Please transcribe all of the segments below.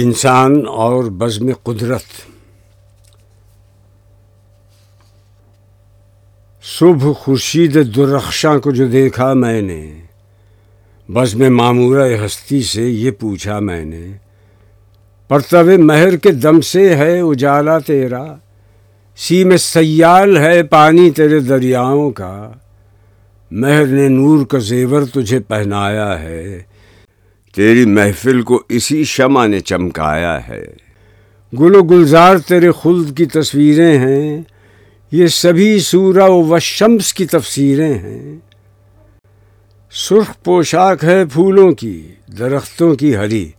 انسان اور بزم قدرت۔ صبح خورشید درخشاں کو جو دیکھا میں نے، بزم معمورہ ہستی سے یہ پوچھا میں نے پرتو مہر کے دم سے ہے اجالا تیرا سی میں سیال ہے پانی تیرے دریاؤں کا۔ مہر نے نور کا زیور تجھے پہنایا ہے تیری محفل کو اسی شمع نے چمکایا ہے۔ گل و گلزار تیرے خلد کی تصویریں ہیں۔ یہ سبھی سورہ و شمس کی تفسیریں ہیں۔ سرخ پوشاک ہے پھولوں کی، درختوں کی ہری۔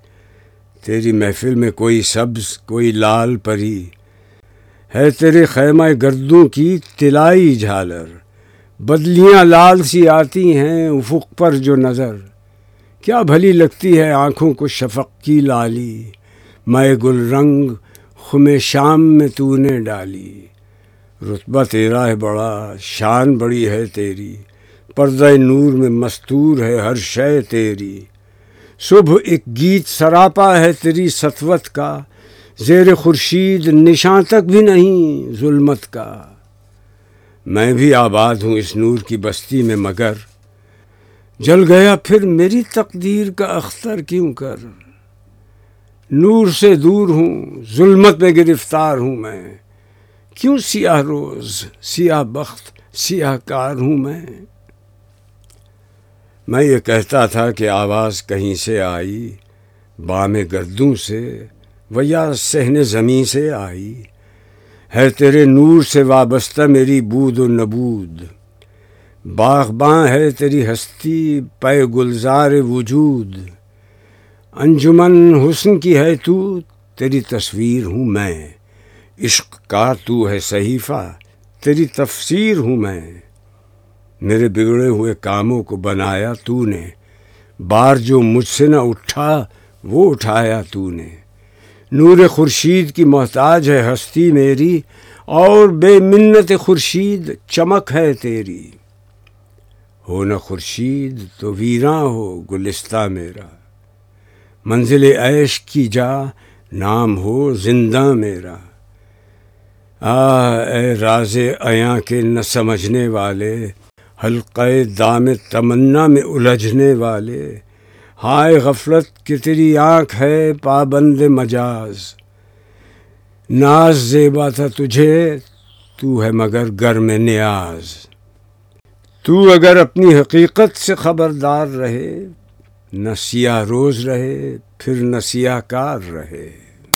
تیری محفل میں کوئی سبز، کوئی لال پری۔ ہے تیرے خیمہ گردوں کی تلائی جھالر۔ بدلیاں لال سی آتی ہیں افق پر جو نظر۔ کیا بھلی لگتی ہے آنکھوں کو شفق کی لالی؟ میں گل رنگ خم شام میں تو نے ڈالی۔ رتبہ تیرا ہے بڑا، شان بڑی ہے تیری۔ پردہ نور میں مستور ہے ہر شے تیری۔ صبح ایک گیت سراپا ہے تیری ستوت کا۔ زیر خورشید نشان تک بھی نہیں ظلمت کا۔ میں بھی آباد ہوں اس نور کی بستی میں مگر جل گیا پھر میری تقدیر کا اختر کیوں کر؟ نور سے دور ہوں، ظلمت میں گرفتار ہوں میں۔ کیوں سیاہ روز، سیاہ بخت، سیاہ کار ہوں میں؟ میں یہ کہتا تھا کہ آواز کہیں سے آئی، بام گردوں سے و یا سہن زمیں سے آئی۔ ہے تیرے نور سے وابستہ میری بود و نبود۔ باغباں ہے تیری ہستی، پے گلزار وجود۔ انجمن حسن کی ہے تو، تیری تصویر ہوں میں۔ عشق کا تو ہے صحیفہ، تیری تفسیر ہوں میں۔ میرے بگڑے ہوئے کاموں کو بنایا تو نے۔ بار جو مجھ سے نہ اٹھا، وہ اٹھایا تو نے۔ نور خورشید کی محتاج ہے ہستی میری، اور بے منت خورشید چمک ہے تیری۔ ہو نہ خورشید تو ویراں ہو گلستہ میرا۔ منزل عیش کی جا، نام ہو زندہ میرا۔ آ اے راز ایاں کے نہ سمجھنے والے حلقے دام تمنا میں الجھنے والے۔ ہائے غفلت کی تیری آنکھ ہے پابند مجاز۔ ناز زیبا تھا تجھے، تو ہے مگر گر میں نیاز۔ تو اگر اپنی حقیقت سے خبردار رہے، نہ سیاہ روز رہے، پھر نہ سیاہ کار رہے۔